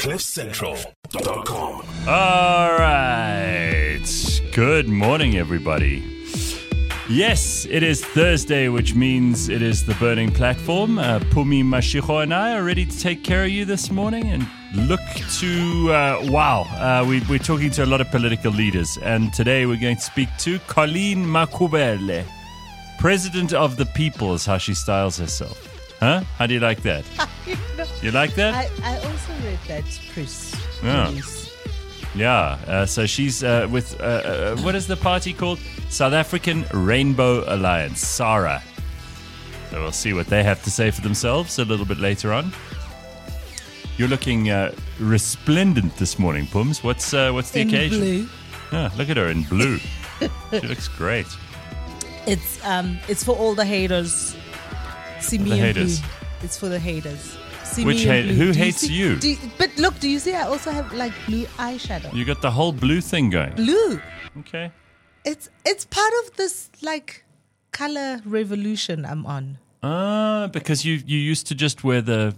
CliffCentral.com. All right. Good morning, everybody. Yes, it is Thursday, which means it is the burning platform. Uh, Phumi Mashigo and I are ready to take care of you this morning and look to, uh, wow, uh, we, we're talking to a lot of political leaders. And today we're going to speak to Colleen Makhubele, President of the People, is how she styles herself. Huh? How do you like that? You like that? I, I also read that press Yeah. release. Yeah, uh, so she's uh, with uh, uh, what is the party called? South African Rainbow Alliance, SARA. So we'll see what they have to say for themselves a little bit later on. You're looking uh, resplendent this morning, Pums. What's uh, what's the In occasion? blue. Yeah, look at her in blue. she looks great. It's um it's for all the haters. See me The haters. blue. It's for the haters. See Which me in hate- blue. who Do hates see- you? do but look, do you see I also have like blue eyeshadow? You got the whole blue thing going. Blue. Okay. It's it's part of this like color revolution I'm on. Ah, because you you used to just wear the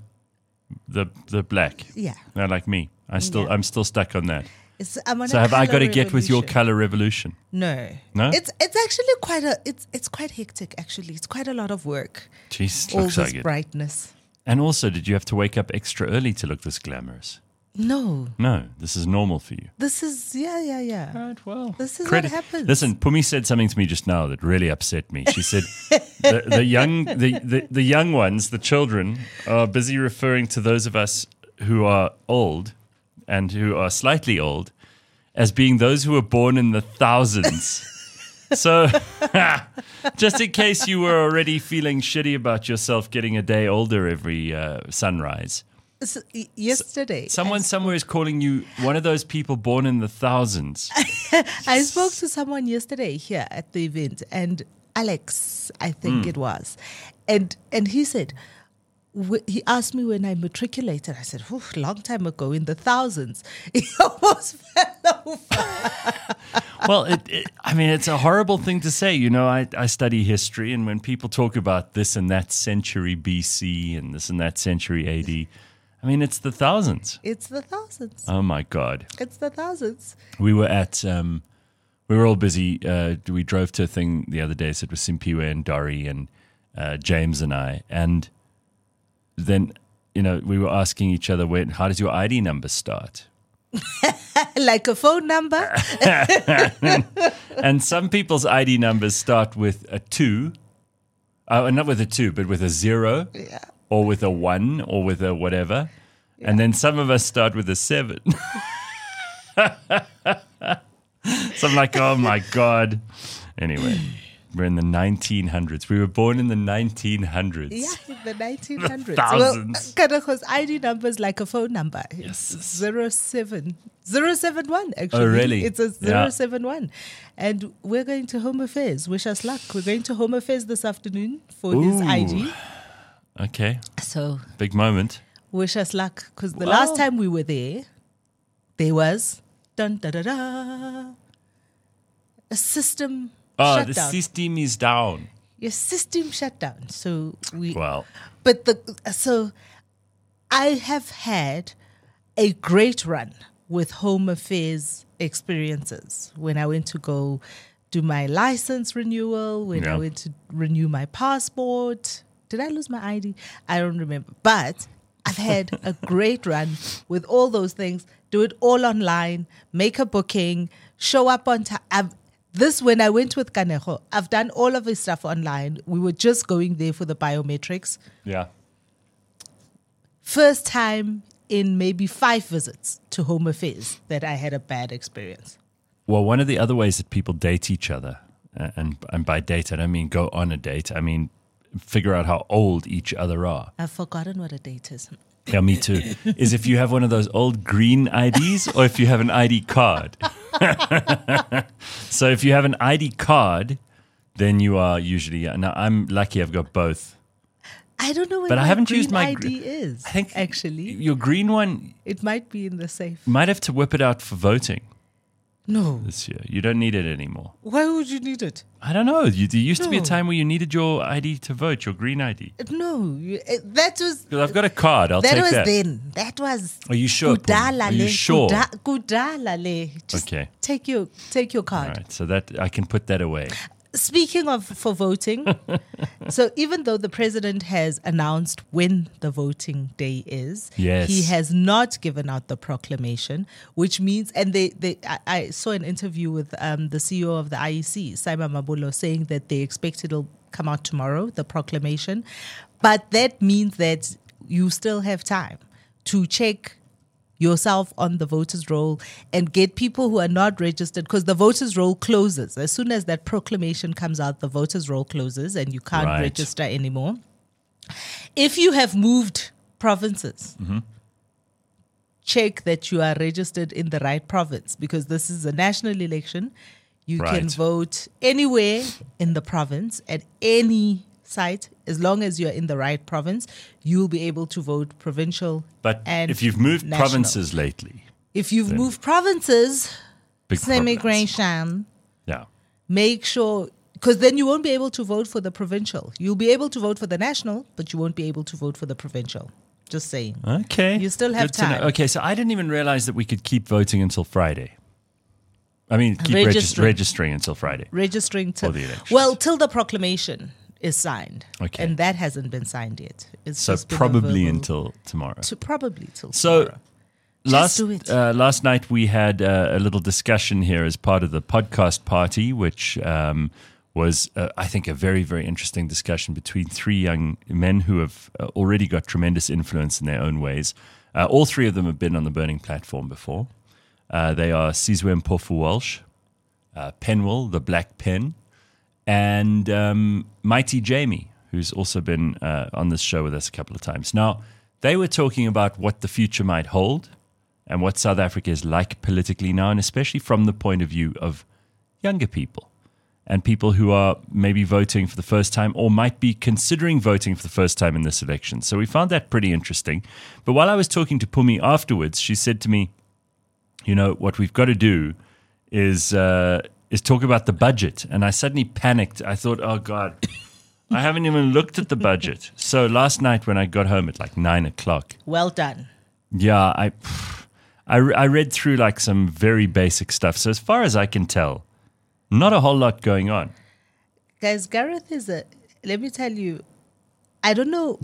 the the black. Yeah. Now, like me, I still Yeah. I'm still stuck on that. It's I'm on So a have I got to get with your revolution. color revolution? No. No? It's it's actually quite a it's it's quite hectic actually. It's quite a lot of work. Jeez, All looks this like it. brightness. And also, did you have to wake up extra early to look this glamorous? No. No, this is normal for you. This is yeah, yeah, yeah. Right, well, This is what happens. Listen, Phumi said something to me just now that really upset me. She said the, the young the, the, the young ones, the children, are busy referring to those of us who are old and who are slightly old as being those who were born in the thousands. so, just in case you were already feeling shitty about yourself getting a day older every uh, sunrise, So, yesterday, someone somewhere is calling you one of those people born in the thousands. I spoke to someone yesterday here at the event, and Alex, I think it was, and and he said. He asked me when I matriculated. I said, "Oof, long time ago, in the thousands. He almost fell over. well, it, it, I mean, it's a horrible thing to say. You know, I, I study history, and when people talk about this and that century BC and this and that century AD, I mean, it's the thousands. It's the thousands. Oh my God. It's the thousands. We were at, um, we were all busy. Uh, we drove to a thing the other day. So it was Simpiwe and Dory and uh, James and I. And then, you know, we were asking each other, when, how does your ID number start? like a phone number. and some people's ID numbers start with a two, uh, not with a two, but with a zero, Yeah. or with a one, or with a whatever. And then some of us start with a seven. so I'm like, oh my God. Anyway, we're in the 1900s. We were born in the 1900s. Yeah, in the 1900s. thousands. Uh, well, because ID number is like a phone number. It's zero seven zero seven one. Actually, Oh, really? It's a Yeah. zero seven one, and we're going to Home Affairs. Wish us luck. We're going to Home Affairs this afternoon for his ID. Okay, So big moment. wish us luck because the last time we were there, there was dun da da da a system Oh, shut the down. system is down. Your system shut down. So we Well, But the so I have had a great run with home affairs experiences when I went to go do my license renewal, when Yeah. I went to renew my passport. Did I lose my ID? I don't remember. But I've had a great run with all those things. Do it all online, make a booking, show up on time. This when I went with Kanejo, I've done all of his stuff online. We were just going there for the biometrics. yeah. First time in maybe five visits to Home Affairs that I had a bad experience. Well, one of the other ways that people date each other, uh, and and by date I don't mean go on a date. I mean figure out how old each other are. I've forgotten what a date is. Yeah, me too. is if you have one of those old green IDs or if you have an ID card. so if you have an ID card, then you are usually. Now I'm lucky. I've got both. I don't know what But I haven't used my ID gr- is. I think actually, your green one it might be in the safe. might have to whip it out for voting. No. this year. You don't need it anymore. Why would you need it? I don't know. You, there used to be a time where you needed your ID to vote, your green ID. No. You, eh, that was. Because I've got a card. I'll That take was that. then. That was. Are you sure? Kudala Are you le, sure? kuda- kudala le. Just Okay. Take your take your card. All right. So that I can put that away. Speaking of for voting, so even though the president has announced when the voting day is, Yes. he has not given out the proclamation, which means, and they, they I, I saw an interview with um, the CEO of the IEC, Sy Mamabolo, saying that they expect it'll come out tomorrow, the proclamation, but that means that you still have time to check yourself on the voters roll and get people who are not registered because the voters roll closes as soon as that proclamation comes out the voters roll closes and you can't Right. register anymore if you have moved provinces Mm-hmm. check that you are registered in the right province because this is a national election you can vote anywhere in the province at any site as long as you're in the right province you'll be able to vote provincial But and if you've moved national. provinces lately, if you've moved provinces, big same problems. migration, Yeah. make sure because then you won't be able to vote for the provincial. You'll be able to vote for the national, but you won't be able to vote for the provincial. Just saying. Okay. You still have Good time. Okay, so I didn't even realize that we could keep voting until Friday. I mean, keep regis- Registering. registering until Friday. Registering For to the elections. well till the proclamation is signed, Okay. and that hasn't been signed yet. It's So probably until tomorrow. to probably till So tomorrow. Last. Uh, last night we had uh, a little discussion here as part of the podcast party, which um, was uh, I think a very very interesting discussion between three young men who have uh, already got tremendous influence in their own ways. Uh, all three of them have been on the Burning platform before. Uh, they are Sizwe Mpofu Walsh, uh, Penuel, the Black Pen, and um, Mighty Jamie, who's also been uh, on this show with us a couple of times. Now, they were talking about what the future might hold and what South Africa is like politically now, and especially from the point of view of younger people and people who are maybe voting for the first time or might be considering voting for the first time in this election. So we found that pretty interesting. But while I was talking to Phumi afterwards, she said to me, you know, what we've got to do is uh, is talk about the budget. And I suddenly panicked. I thought, oh God, I haven't even looked at the budget. So last night when I got home at like nine o'clock, well done. yeah, I, I, I read through like some very basic stuff. So as far as I can tell, not a whole lot going on. Guys, Gareth is a. Let me tell you, I don't know.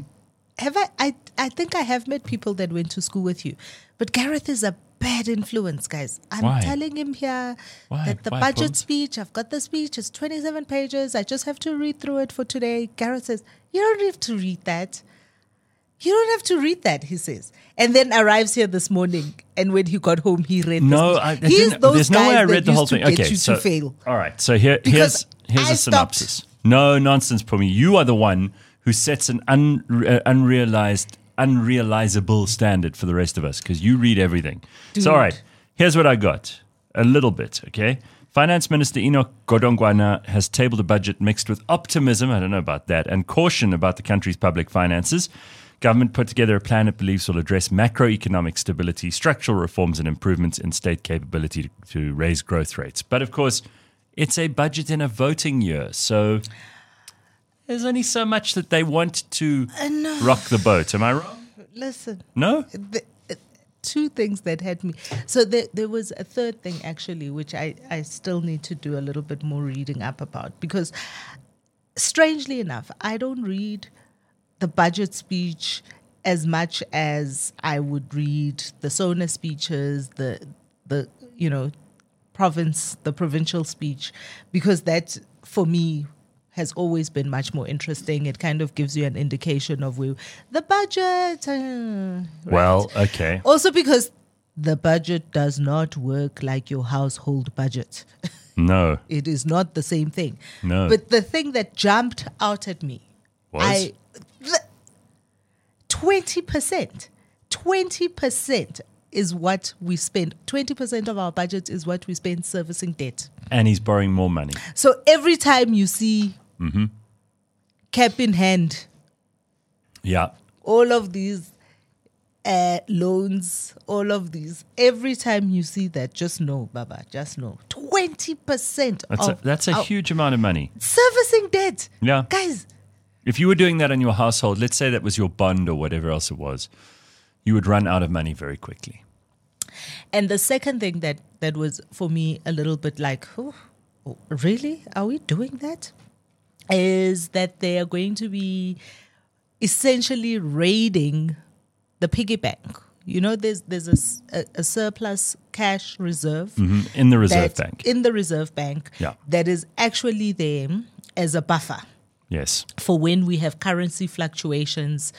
Have I? I I think I have met people that went to school with you, but Gareth is a bad influence, guys. I'm Why? telling him here Why? that the Why, budget Pums? speech. I've got the speech. It's 27 pages. I just have to read through it for today. Gareth says, "You don't have to read that." You don't have to read that, he says. And then arrives here this morning, and when he got home, he read. No, the I. He's those There's no way I read the whole thing. Okay, so fail. all right. So here, Because here's here's I a stopped. synopsis. No nonsense, Phumi. You are the one who sets an un, uh, unrealized, unrealizable standard for the rest of us because you read everything. So all right, here's what I got. A little bit, okay. Finance Minister Enoch Godongwana has tabled a budget mixed with optimism, I don't know about that, and caution about the country's public finances. Government put together a plan it believes will address macroeconomic stability, structural reforms, and improvements in state capability to, to raise growth rates. But of course, it's a budget in a voting year, so there's only so much that they want to know. rock the boat. Am I wrong? Listen, No? the, uh, two things that had me. So there, there was a third thing actually, which I, I still need to do a little bit more reading up about because, strangely enough, I don't read the budget speech as much as I would read the Sona speeches, the the you know province, the provincial speech, because that for me has always been much more interesting. It kind of gives you an indication of where the budget. uh, Well, okay. also because the budget does not work like your household budget. No. it is not the same thing. No. But the thing that jumped out at me, Was? I percent, twenty percent is what we spend. Twenty percent of our budget is what we spend servicing debt. and he's borrowing more money. So every time you see Mm-hmm. cap in hand, Yeah. all of these uh, loans, all of these. Every time you see that, just know, Baba, just know. 20% That's a, of that's a huge amount of money. servicing debt. Yeah. Guys, If you were doing that in your household, let's say that was your bond or whatever else it was, you would run out of money very quickly. And the second thing that that was for me a little bit like, oh, really? Are we doing that? Is that they are going to be essentially raiding the piggy bank. You know, there's there's a a, a surplus cash reserve Mhm. In the Reserve that- Bank. in the reserve bank Yeah. that is actually there as a buffer yes. for when we have currency fluctuations.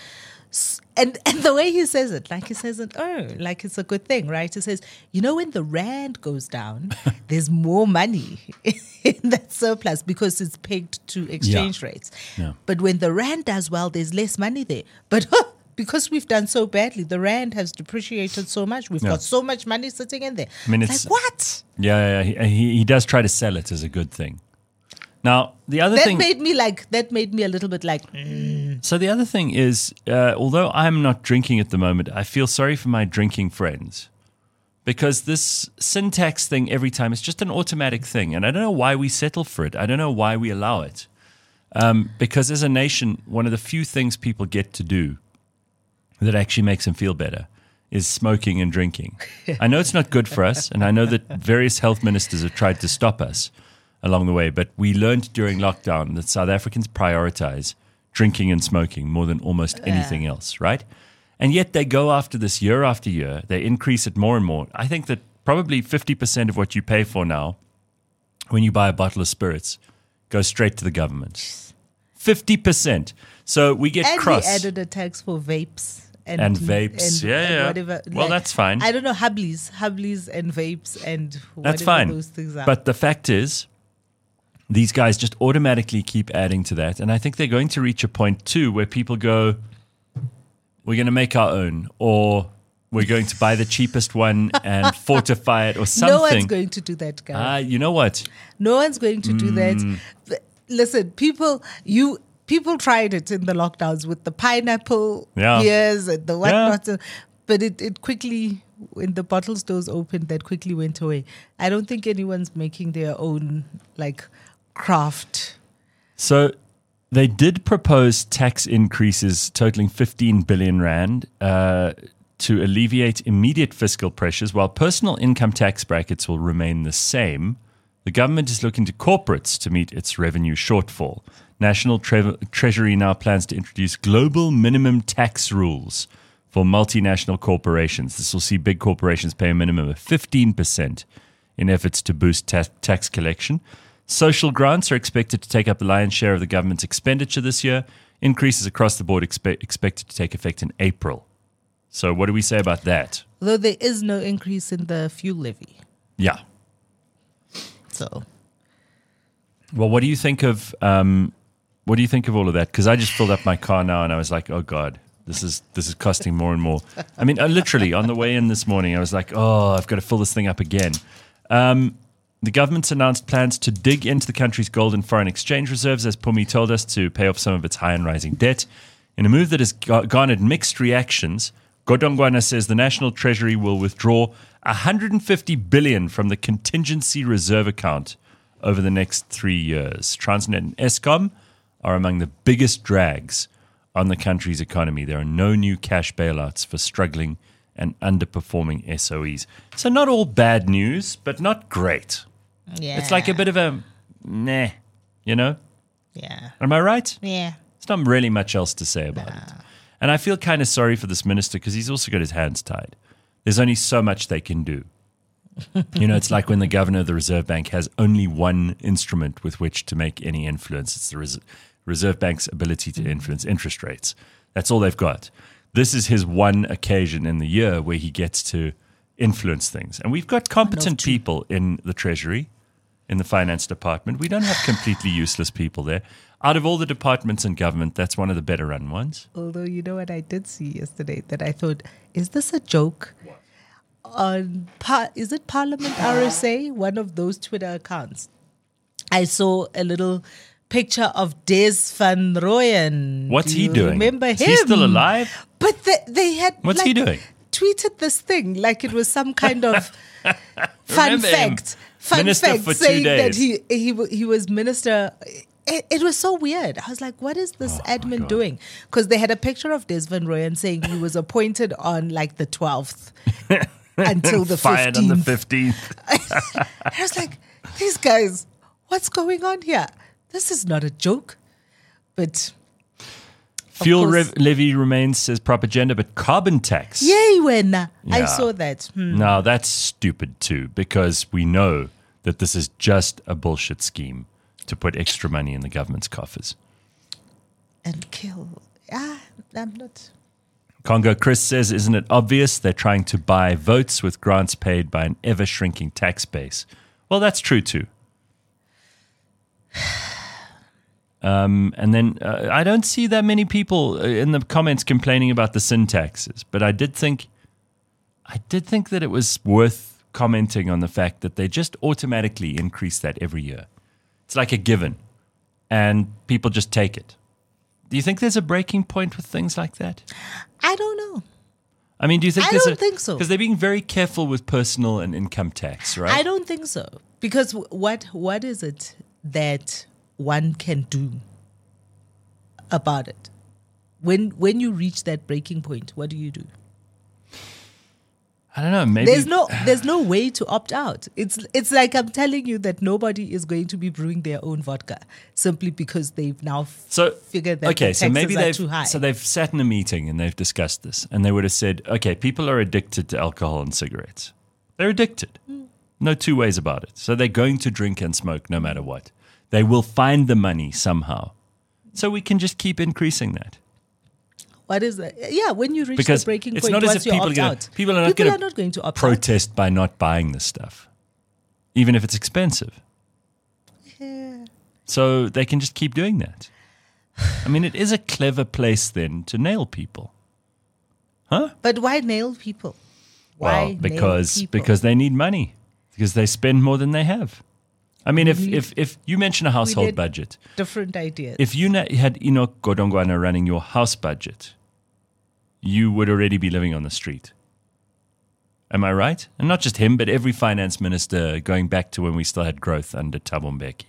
And and the way he says it, like he says it, oh, like it's a good thing, right? He says, you know, when the rand goes down, there's more money in that surplus because it's pegged to exchange rates. Yeah. But when the rand does well, there's less money there. But oh, because we've done so badly, the rand has depreciated so much. We've Yeah. got so much money sitting in there. I mean, it's, it's- like what? Yeah, yeah, he, he, he does try to sell it as a good thing. Now, the other That thing. made me like. That made me a little bit like. mm, So the other thing is, uh, although I'm not drinking at the moment, I feel sorry for my drinking friends because this sin tax thing every time is just an automatic thing, and I don't know why we settle for it. I don't know why we allow it. Um, because as a nation, one of the few things people get to do that actually makes them feel better is smoking and drinking. I know it's not good for us, and I know that various health ministers have tried to stop us along the way, but we learned during lockdown that South Africans prioritize drinking and smoking more than almost anything else, right? And yet they go after this year after year. They increase it more and more. I think that probably 50% of what you pay for now when you buy a bottle of spirits goes straight to the government. 50%. So we get And cross. we added a tax for vapes. And, And vapes. Yeah, yeah. Whatever. Well, that's fine. I don't know, Hubblies, Hubblies and vapes and whatever That's fine. those things are. But the fact is, these guys just automatically keep adding to that. And I think they're going to reach a point too where people go, we're going to make our own, or we're going to buy the cheapest one and fortify it, or something. no one's going to do that, guys. Ah, you know what? no one's going to do Mm. that. Listen, people, you people tried it in the lockdowns with the pineapple Yeah. beers and the Yeah. whatnot, but it, it quickly when the bottle stores opened, that quickly went away. I don't think anyone's making their own like craft. So they did propose tax increases totaling 15 billion rand uh, to alleviate immediate fiscal pressures, while personal income tax brackets will remain the same. The government is looking to corporates to meet its revenue shortfall. National Tre- Treasury now plans to introduce global minimum tax rules for multinational corporations. This will see big corporations pay a minimum of 15% in efforts to boost ta- tax collection. Social grants are expected to take up the lion's share of the government's expenditure this year. Increases across the board expe- expected to take effect in April. So, what do we say about that? Though there is no increase in the fuel levy. Yeah. So Well, what do you think of um, what do you think of all of that? Because I just filled up my car now, and I was like, oh god, this is this is costing more and more. I mean, uh, literally on the way in this morning, I was like, oh, I've got to fill this thing up again. Um, the government's announced plans to dig into the country's gold and foreign exchange reserves, as Phumi told us, to pay off some of its high and rising debt. In a move that has garnered mixed reactions, Godongwana says the National Treasury will withdraw 150 billion from the contingency reserve account over the next three years. Transnet and Eskom are among the biggest drags on the country's economy. There are no new cash bailouts for struggling and underperforming SOEs. So, not all bad news, but not great. Yeah, It's like a bit of a nah, you know? yeah, Am I right? yeah. There's not really much else to say about it. And I feel kind of sorry for this minister because he's also got his hands tied. There's only so much they can do. you know, it's like when the governor of the Reserve Bank has only one instrument with which to make any influence. It's the Res- Reserve Bank's ability to influence interest rates. That's all they've got. This is his one occasion in the year where he gets to influence things. And we've got competent people in the Treasury, in the finance department. We don't have completely useless people there. Out of all the departments in government, that's one of the better run ones. Although you know what I did see yesterday that I thought, is this a joke? On par- is it Parliament RSA, one of those Twitter accounts? I saw a little picture of Des van Rooyen. What's Do he doing? Remember him? Is he still alive? But they, they had What's he doing? Tweeted this thing like it was some kind of fun Remember him. Fun Minister fact for two saying that he he he was minister. It, it was so weird. I was like, "What is this Oh admin doing?" Because they had a picture of Des van Rooyen saying he was appointed on like the twelfth until the Fired on the 15th. I was like, "These guys, what's going on here? This is not a joke." But Fuel rev- levy remains, says propaganda, but carbon tax. yay, when I saw that. Hmm. No, that's stupid too, because we know that this is just a bullshit scheme to put extra money in the government's coffers. and kill. Ah, I'm not. Congo Chris says, Isn't it obvious they're trying to buy votes with grants paid by an ever shrinking tax base? Well, that's true too. Um, and then uh, I don't see that many people uh, in the comments complaining about the sin taxes, but I did think, I did think that it was worth commenting on the fact that they just automatically increase that every year. It's like a given, and people just take it. Do you think there's a breaking point with things like that? I don't know. I mean, do you think I don't a, think so. Because they're being very careful with personal and income tax, right? I don't think so. Because what what is it that one can do about it? When when you reach that breaking point, what do you do? I don't know. Maybe There's no there's no way to opt out. It's it's like I'm telling you that nobody is going to be brewing their own vodka simply because they've now f- so figured that okay. the So maybe they've too high. so they've sat in a meeting and they've discussed this, and they would have said, okay, people are addicted to alcohol and cigarettes. They're addicted. Hmm. No two ways about it. So they're going to drink and smoke no matter what. They will find the money somehow. So we can just keep increasing that. what is that? Yeah, when you reach Because the breaking it's point, not as if people are gonna- out? people are not gonna not going to opt out. Protest by not buying this stuff, even if it's expensive. Yeah. So they can just keep doing that. I mean, it is a clever place then to nail people. Huh? But why nail people? Why well, because people? because they need money because they spend more than they have. I mean, if if if you mention a household budget, different ideas. if you na- had Enoch Godongwana running your house budget, you would already be living on the street. Am I right? And not just him, but every finance minister going back to when we still had growth under Thabo Mbeki.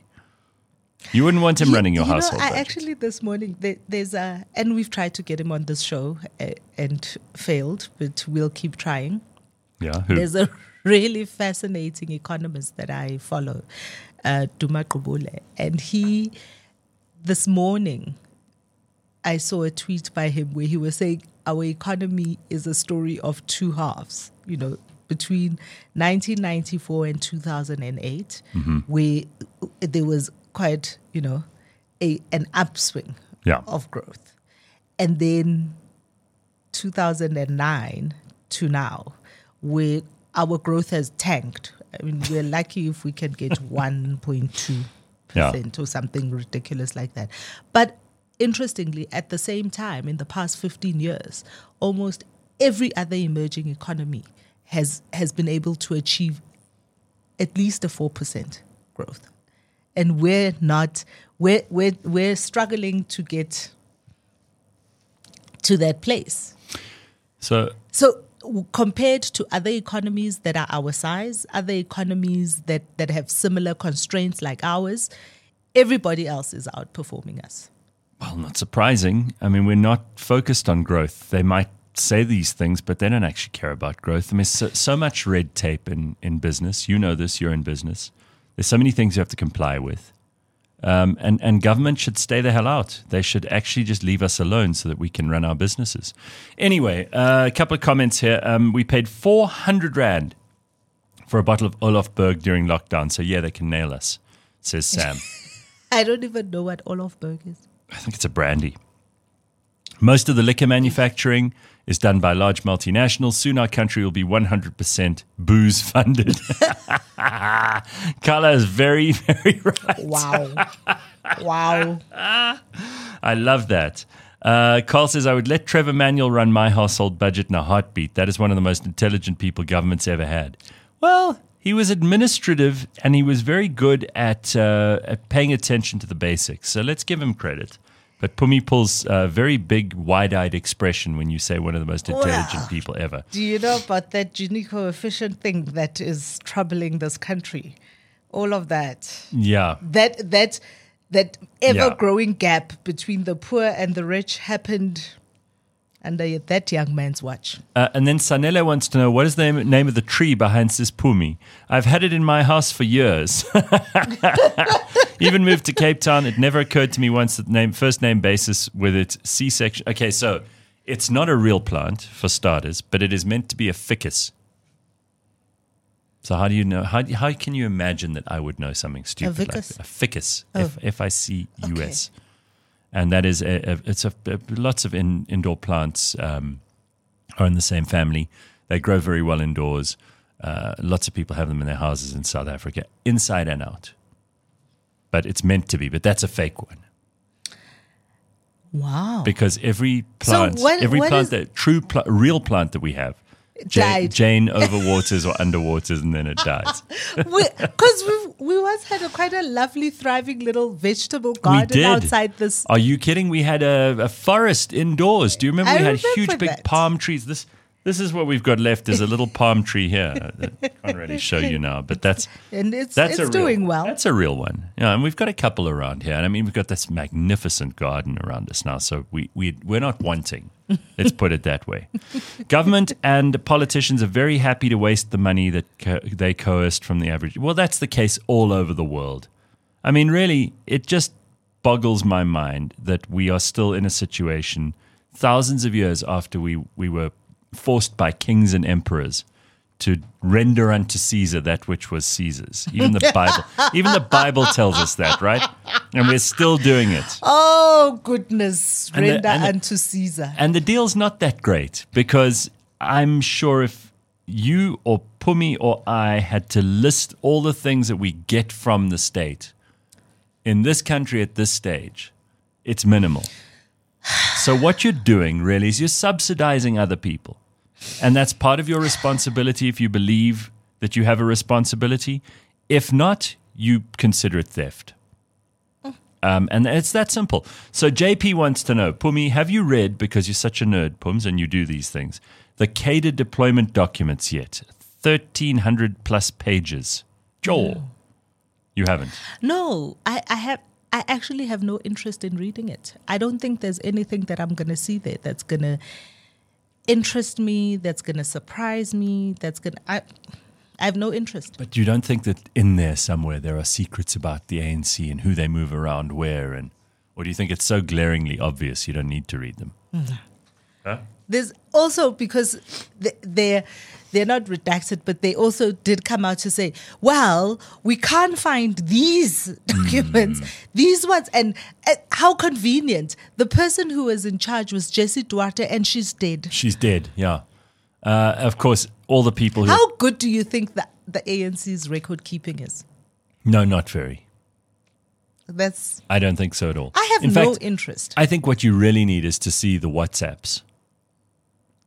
You wouldn't want him You- running your you know, household I budget. actually this morning there, there's a, and we've tried to get him on this show uh, and failed, but we'll keep trying. yeah, who? There's a really fascinating economist that I follow, uh, Duma Gqubule, and he this morning I saw a tweet by him where he was saying our economy is a story of two halves. You know, between 1994 and 2008, where there was quite you know a an upswing Yeah. of growth, and then 2009 to now, where our growth has tanked. I mean, we're lucky if we can get 1.2 percent or something ridiculous like that. But interestingly, at the same time, in the past 15 years, almost every other emerging economy has has been able to achieve at least a four percent growth, and we're not. We're we're we're struggling to get to that place. so So compared to other economies that are our size, other economies that, that have similar constraints like ours, everybody else is outperforming us. Well, not surprising. I mean, we're not focused on growth. They might say these things, but they don't actually care about growth. I mean, so, so much red tape in, in business. You know this, you're in business. There's so many things you have to comply with. Um, and, and government should stay the hell out. They should actually just leave us alone so that we can run our businesses. Anyway, uh, a couple of comments here. Um, we paid 400 Rand for a bottle of Olof Bergh during lockdown. So, yeah, they can nail us, says Sam. I don't even know what Olof Bergh is. I think it's a brandy. Most of the liquor manufacturing is done by large multinationals. Soon our country will be 100% booze funded. Carla is very, very right. Wow. wow. I love that. Uh, Carl says, I would let Trevor Manuel run my household budget in a heartbeat. That is one of the most intelligent people government's ever had. Well, he was administrative and he was very good at, uh, at paying attention to the basics. So let's give him credit. But Phumi pulls a very big, wide eyed expression when you say one of the most intelligent Well. people ever. Do you know about that Gini coefficient thing that is troubling this country? All of that. Yeah. That that that ever growing gap between the poor and the rich happened under that young man's watch. Uh, and then Sanele wants to know what is the name, name of the tree behind this Phumi? I've had it in my house for years. Even moved to Cape Town. It never occurred to me once that name first name basis with its C section. Okay, so it's not a real plant for starters, but it is meant to be a ficus. So how do you know? How, how can you imagine that I would know something stupid like a ficus? that? A ficus, Oh. F F I C U S, and that is a, a, it's a, lots of in, indoor plants um, are in the same family. They grow very well indoors. Uh, lots of people have them in their houses in South Africa, inside and out. But it's meant to be. But that's a fake one Wow. because every plant, what- every what plant is- that true pl- real plant that we have, Jane, Died. Jane overwaters or underwaters and then it dies. Because we we once had a quite a lovely, thriving little vegetable garden outside this. Are you kidding? We had a, a forest indoors. Do you remember I we had remember huge big that. palm trees? This this is what we've got left is a little palm tree here. I can't really show you now, but that's And it's that's it's a real- doing well. That's a real one. Yeah, and we've got a couple around here. And I mean, we've got this magnificent garden around us now. So we, we, we're not wanting. Let's put it that way. Government and politicians are very happy to waste the money that co- they coerced from the average. Well, that's the case all over the world. I mean, really, it just boggles my mind that we are still in a situation thousands of years after we, we were forced by kings and emperors to render unto Caesar that which was Caesar's. Even the Bible, even the Bible tells us that, right? And we're still doing it. oh goodness, And the- render and the- unto Caesar. And the deal's not that great because I'm sure if you or Phumi or I had to list all the things that we get from the state in this country at this stage, it's minimal. So what you're doing really is you're subsidizing other people. And that's part of your responsibility if you believe that you have a responsibility. If not, you consider it theft. Um, and it's that simple. So JP wants to know, Phumi, have you read, because you're such a nerd, Pums, and you do these things, the cadre deployment documents yet? 1,300 plus pages. Joel. You haven't. No, I, I have. I actually have no interest in reading it. I don't think there's anything that I'm going to see there that's going to interest me, that's going to surprise me, that's going to. I, I have no interest. But you don't think that in there somewhere there are secrets about the ANC and who they move around where and or do you think it's so glaringly obvious you don't need to read them? Mm. There's also because they- they're they're not redacted, but they also did come out to say, "Well, we can't find these documents, these ones, and uh, how convenient." The person who was in charge was Jessie Duarte, and she's dead. She's dead, yeah. Uh, of course, all the people who How good do you think that the ANC's record keeping is? No, not very. That's I don't think so at all. I have in no fact, interest. I think what you really need is to see the WhatsApps.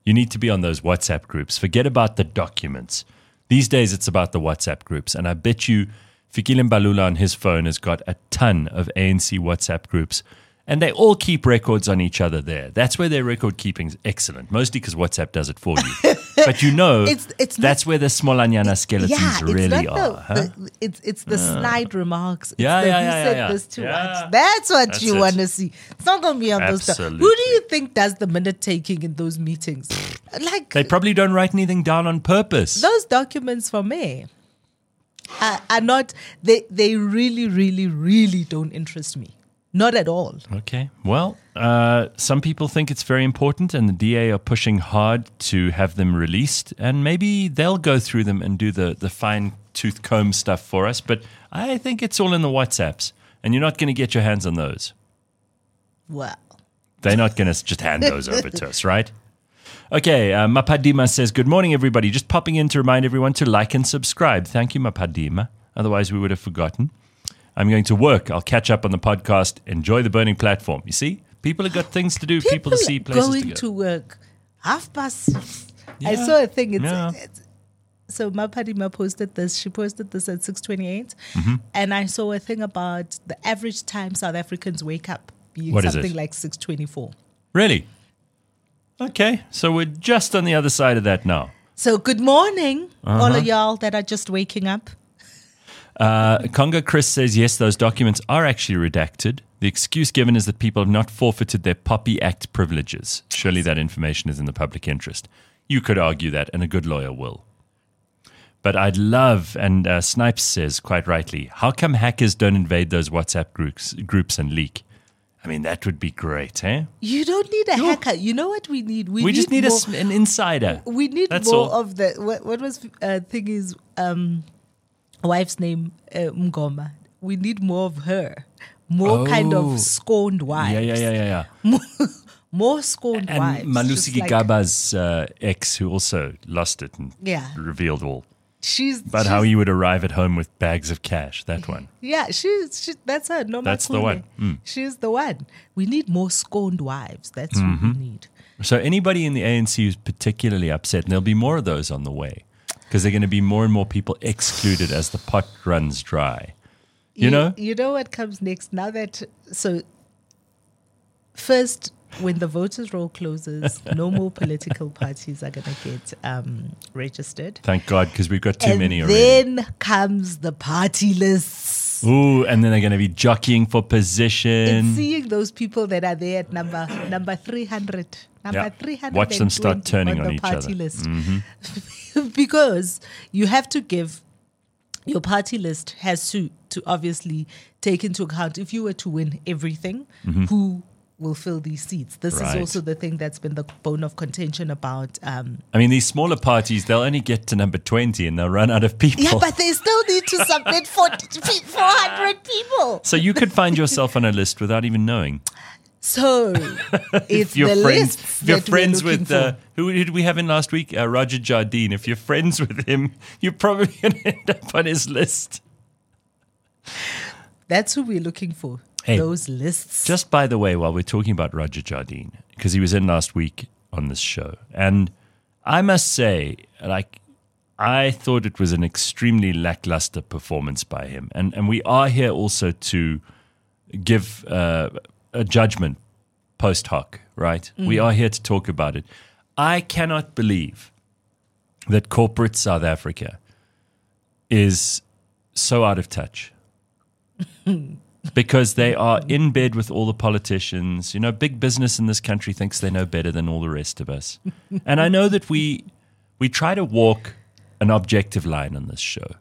You need to be on those WhatsApp groups. Forget about the documents. These days, it's about the WhatsApp groups. And I bet you Fikile Mbalula on his phone has got a ton of ANC WhatsApp groups. And they all keep records on each other there. That's where their record keeping is excellent, mostly because WhatsApp does it for you. but you know, It's- it's not- that's where the smallanyana skeletons yeah, really not are. the, huh? the it's it's the uh. snide remarks. It's Yeah, the, yeah, you yeah, said yeah, this too yeah. much. That's what That's you want to see. It's not going to be on those stuff. Who do you think does the minute taking in those meetings? like They probably don't write anything down on purpose. those documents for me are, are not. They they really really really don't interest me. Not at all. Okay. Well, uh, some people think it's very important, and the DA are pushing hard to have them released, and maybe they'll go through them and do the, the fine tooth comb stuff for us. But I think it's all in the WhatsApps, and you're not going to get your hands on those. Well, They're not going to just hand those over to us, right? Okay, uh, Mapadima says, Good morning, everybody. Just popping in to remind everyone to like and subscribe. Thank you, Mapadima. Otherwise, we would have forgotten. I'm going to work. I'll catch up on the podcast. Enjoy the burning platform. You see, people have got things to do, people, to see, places going to go. to work half past six. I saw a thing. It's, Yeah. it's so Mapadima posted this. She posted this at 6:28, Mm-hmm. and I saw a thing about the average time South Africans wake up. being What something like 624. Really? Okay, so we're just on the other side of that now. So, good morning, all Uh-huh. of y'all that are just waking up. Uh, Congo Chris says yes, those documents are actually redacted. The excuse given is that people have not forfeited their POPI Act privileges. Surely that information is in the public interest. You could argue that, and a good lawyer will. But I'd love, and uh, Snipes says quite rightly, how come hackers don't invade those WhatsApp groups, groups and leak? I mean, that would be great, eh? You don't need a hacker. You know what we need? We, just need more, s an insider. We need That's more all. of the. What, what was uh, thing is um, wife's name uh, Mngoma. We need more of her. More kind Oh. of scorned wives. Yeah, yeah, yeah, yeah, yeah. More, more scorned And wives. Malusi Just like- uh, ex, who also lost it and Yeah. revealed all. She's About she's, how he would arrive at home with bags of cash. That one. Yeah, she's she, that's her. No, That's the one. Mm. She's the one. We need more scorned wives. That's what Mm-hmm. we need. So anybody in the ANC who's particularly upset, and there'll be more of those on the way, because they're going to be more and more people excluded as the pot runs dry. You know? You know what comes next? Now that so first when the voters roll closes, no more political parties are gonna get um, registered. Thank God, because we've got too and many already. then comes the party lists. Ooh, and then they're going to be jockeying for And position. seeing those people that are there at number number three hundred, number Yeah. three hundred, Watch them start turning on the each party other. Mm-hmm. list, because you have to give your party list has to to obviously take into account if you were to win everything, who will fill these seats. This. Right. is also the thing that's been the bone of contention about. Um, I mean, these smaller parties, they'll only get to number 20 and they'll run out of people. yeah, but they still need to submit 40, 400 people. so you could find yourself on a list without even knowing. So it's If you're the friends, lists if you're friends with uh, who did we have in last week? Uh, Roger Jardine. If you're friends with him, you're probably going to end up on his list. That's who we're looking for. Hey, Those lists. Just by the way, while we're talking about Roger Jardine, because he was in last week on this show, and I must say, like, I thought it was an extremely lackluster performance by him, and and we are here also to give uh, a judgment post hoc, right? We are here to talk about it. I cannot believe that corporate South Africa is so out of touch because they are in bed with all the politicians. You know, big business in this country thinks they know better than all the rest of us. and I know that we we try to walk an objective line on this show.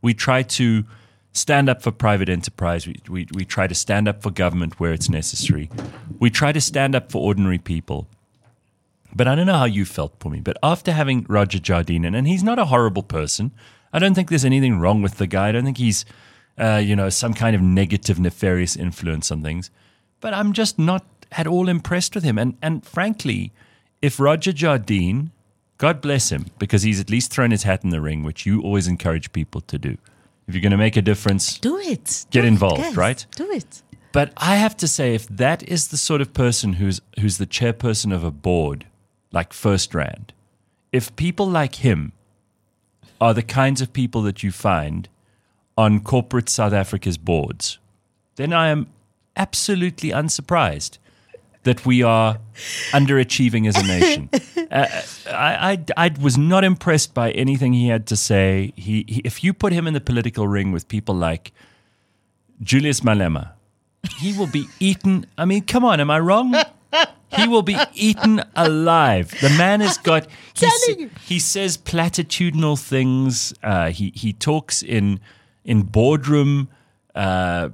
We try to stand up for private enterprise. We, we, we try to stand up for government where it's necessary. We try to stand up for ordinary people. But I don't know how you felt, Phumi. But after having Roger Jardine, in, and he's not a horrible person. I don't think there's anything wrong with the guy. I don't think he's, uh, you know, some kind of negative, nefarious influence on things. But I'm just not at all impressed with him. And and frankly, if Roger Jardine, God bless him, because he's at least thrown his hat in the ring, which you always encourage people to do. If you're going to make a difference, Do it. Get Do it, involved, guys. right? Do it. but I have to say, if that is the sort of person who's who's the chairperson of a board, like First Rand, if people like him are the kinds of people that you find on corporate South Africa's boards, then I am absolutely unsurprised that we are underachieving as a nation. uh, I, I, I was not impressed by anything he had to say. He, he, if you put him in the political ring with people like Julius Malema, he will be eaten. I mean, come on, am I wrong? He will be eaten alive. The man has got. He, sa- he says platitudinal things. Uh, he he talks in in boardroom uh,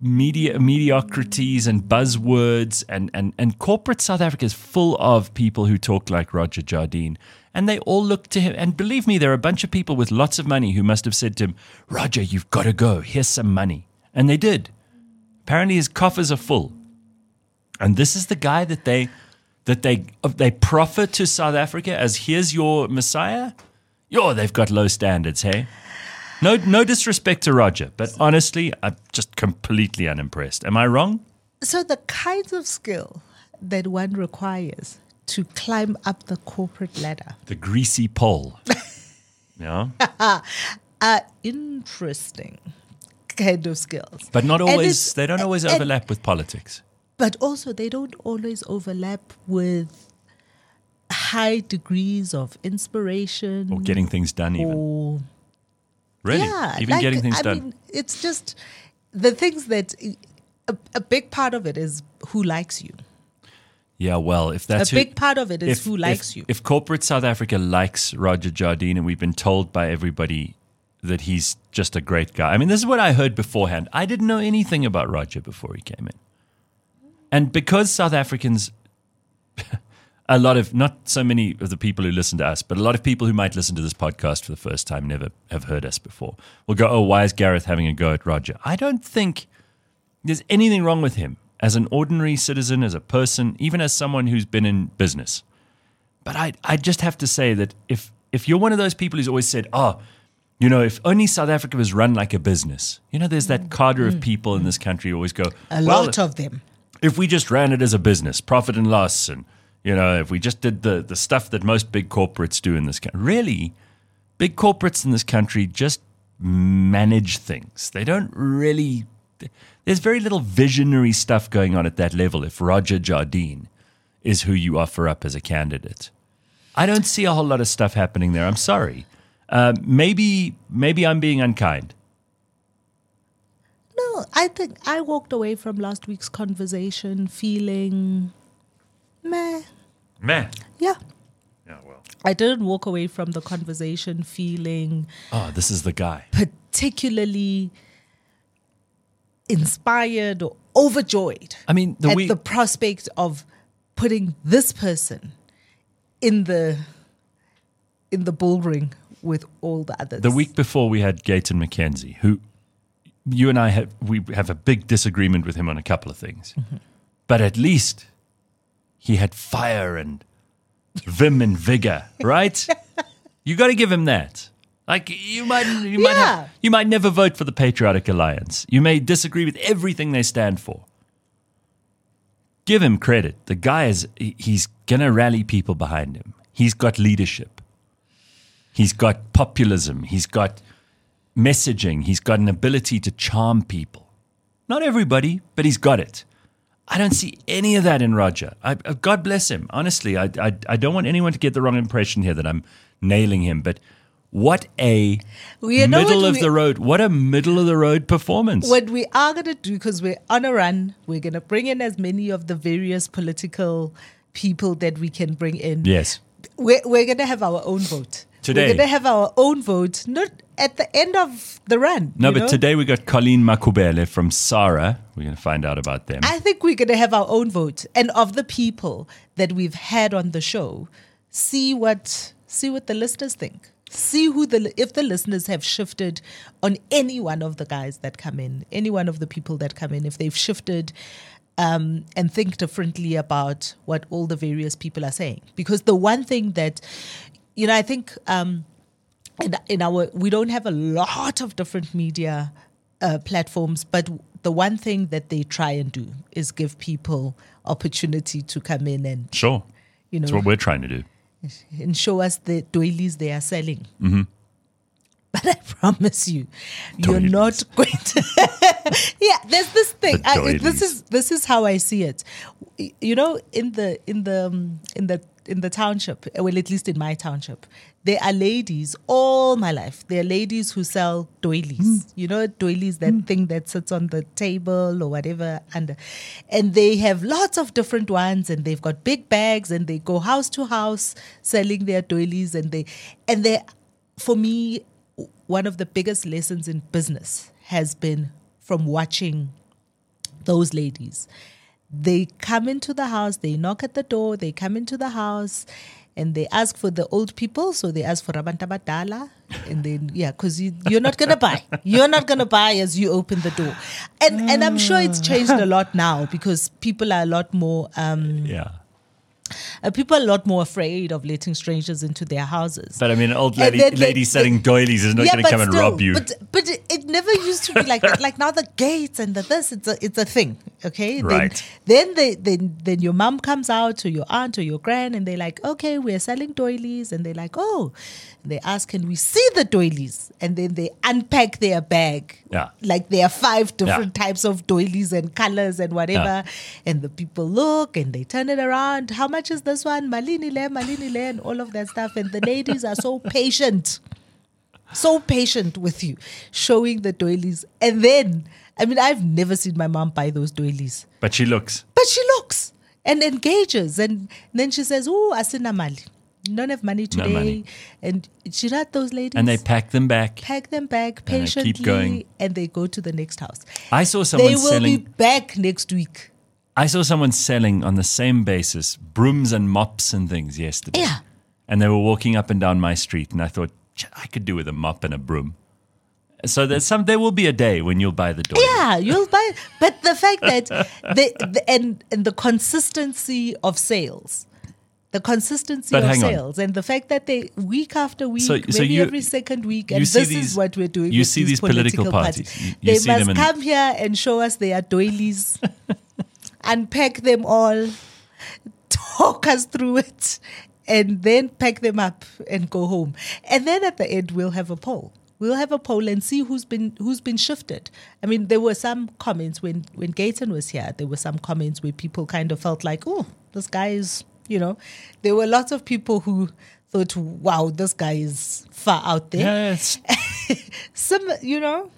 media mediocrities and buzzwords and, and and corporate South Africa is full of people who talk like Roger Jardine. And they all look to him. And believe me, there are a bunch of people with lots of money who must have said to him, Roger, you've got to go. Here's some money. And they did. Apparently his coffers are full. And this is the guy that they that they they proffer to South Africa as here's your messiah. Yo, they've got low standards, hey? No no disrespect to Roger, but honestly, I'm just completely unimpressed. Am I wrong? So the kinds of skill that one requires to climb up the corporate ladder The greasy pole. yeah. are interesting. kind of skills. But not always, they don't always and- overlap with politics. But also, they don't always overlap with high degrees of inspiration Or getting things done, even. Really? yeah, even like, getting things I done. Mean, it's just the things that a, a big part of it is who likes you. yeah, well, if A that's who, big part of it is if, who likes if, you. If corporate South Africa likes Roger Jardine, and we've been told by everybody that he's just a great guy. I mean, this is what I heard beforehand. I didn't know anything about Roger before he came in. And because South Africans, a lot of, not so many of the people who listen to us, but a lot of people who might listen to this podcast for the first time never have heard us before will go, oh, why is Gareth having a go at Roger? I don't think there's anything wrong with him as an ordinary citizen, as a person, even as someone who's been in business. But I, I just have to say that if if you're one of those people who's always said, oh, you know, if only South Africa was run like a business, you know, there's that mm. cadre of mm. people in this country who always go, a well, lot of them. if we just ran it as a business, profit and loss, and you know, if we just did the the stuff that most big corporates do in this country, really, big corporates in this country just manage things. They don't really. There's very little visionary stuff going on at that level. If Roger Jardine is who you offer up as a candidate, I don't see a whole lot of stuff happening there. I'm sorry. Uh, maybe maybe I'm being unkind. No, I think I walked away from last week's conversation feeling meh. Man. Yeah. Yeah, well. I didn't walk away from the conversation feeling Oh, this is the guy. particularly inspired or overjoyed I mean, the at week. the prospect of putting this person in the in the bull ring with all the others. The week before, we had Gayton McKenzie, who you and I have we have a big disagreement with him on a couple of things, mm-hmm. but at least he had fire and vim and vigor, right? you got to give him that. Like you might, you might, Yeah. have, you might never vote for the Patriotic Alliance. You may disagree with everything they stand for. Give him credit. The guy is he's gonna rally people behind him. He's got leadership. He's got populism. He's got messaging. He's got an ability to charm people. Not everybody, but he's got it. I don't see any of that in Roger. I, uh, God bless him. Honestly, I, I, I don't want anyone to get the wrong impression here that I'm nailing him, but what a We- you know middle what of we- the road. What a middle of the road performance. what we are going to do because we're on a run we're going to bring in as many of the various political people that we can bring in yes. we're, we're going to have our own vote Today. we're going to have our own vote not at the end of the run No, but know? today we got Colleen Makhubele from Sara. We're going to find out about them. I think we're going to have our own vote, and of the people that we've had on the show, see what see what the listeners think. See who the if the listeners have shifted on any one of the guys that come in, any one of the people that come in, if they've shifted um, and think differently about what all the various people are saying. Because the one thing that, you know, I think. Um, in, in our we don't have a lot of different media uh, platforms but the one thing that they try and do is give people opportunity to come in and sure. you That's know what we're trying to do. and show us the doilies they are selling Mm-hmm. but i promise you you're not going to yeah there's this thing The I, this is this is how i see it you know in the in the um, in the in the township well at least in my township there are ladies all my life there are ladies who sell doilies Mm. you know doilies that thing that sits on the table or whatever under and they have lots of different ones and they've got big bags and they go house to house selling their doilies and they and they for me one of the biggest lessons in business has been from watching those ladies. They come into the house, they knock at the door, they come into the house, and they ask for the old people. So they ask for Rabanta Badala. And then, yeah, because you, you're not going to buy. You're not going to buy as you open the door. And, and I'm sure it's changed a lot now because people are a lot more. Um, Yeah. uh, people are a lot more afraid of letting strangers into their houses. But I mean, an old lady, then lady selling doilies is not going to come and rob you. But but it, it never used to be like that. Like now, the gates and the this, it's a it's a thing. Okay, Right. Then, then they then then your mom comes out or your aunt or your grand, and they're like, "Okay, we're selling doilies," and they're like, "Oh," and they ask, "Can we see the doilies?" And then they unpack their bag. Yeah. like there are five different types of doilies and colors and whatever, and the people look and they turn it around. How much is this one? Malini le, malini le, and all of that stuff. And the ladies are so patient so patient with you, showing the doilies. And then, I mean, I've never seen my mom buy those doilies, But she looks. but she looks and engages. And then she says, Oh, asina mali. Don't have money today. No money. And she not those ladies. And they pack them back. pack them back patiently. And they keep going. and they go to the next house. I saw someone they will selling. be back next week. I saw someone selling on the same basis brooms and mops and things yesterday. Yeah. And they were walking up and down my street, and I thought "Ch- I could do with a mop and a broom. So there's some. There will be a day when you'll buy the door. Yeah, you'll buy. But the fact that the, the and and the consistency of sales, the consistency But of hang on. sales, and the fact that they week after week, So- maybe so you- every second week, and this these- is what we're doing. you with see these political parties. You- you they see must come here and show us their doilies, unpack them all, talk us through it, and then pack them up and go home. And then at the end, we'll have a poll. We'll have a poll and see who's been who's been shifted. I mean, there were some comments when when Gayton was here. There were some comments where people kind of felt like, "Oh, this guy is," you know. There were lots of people who thought, "Wow, this guy is far out there." Yes. Some, you know,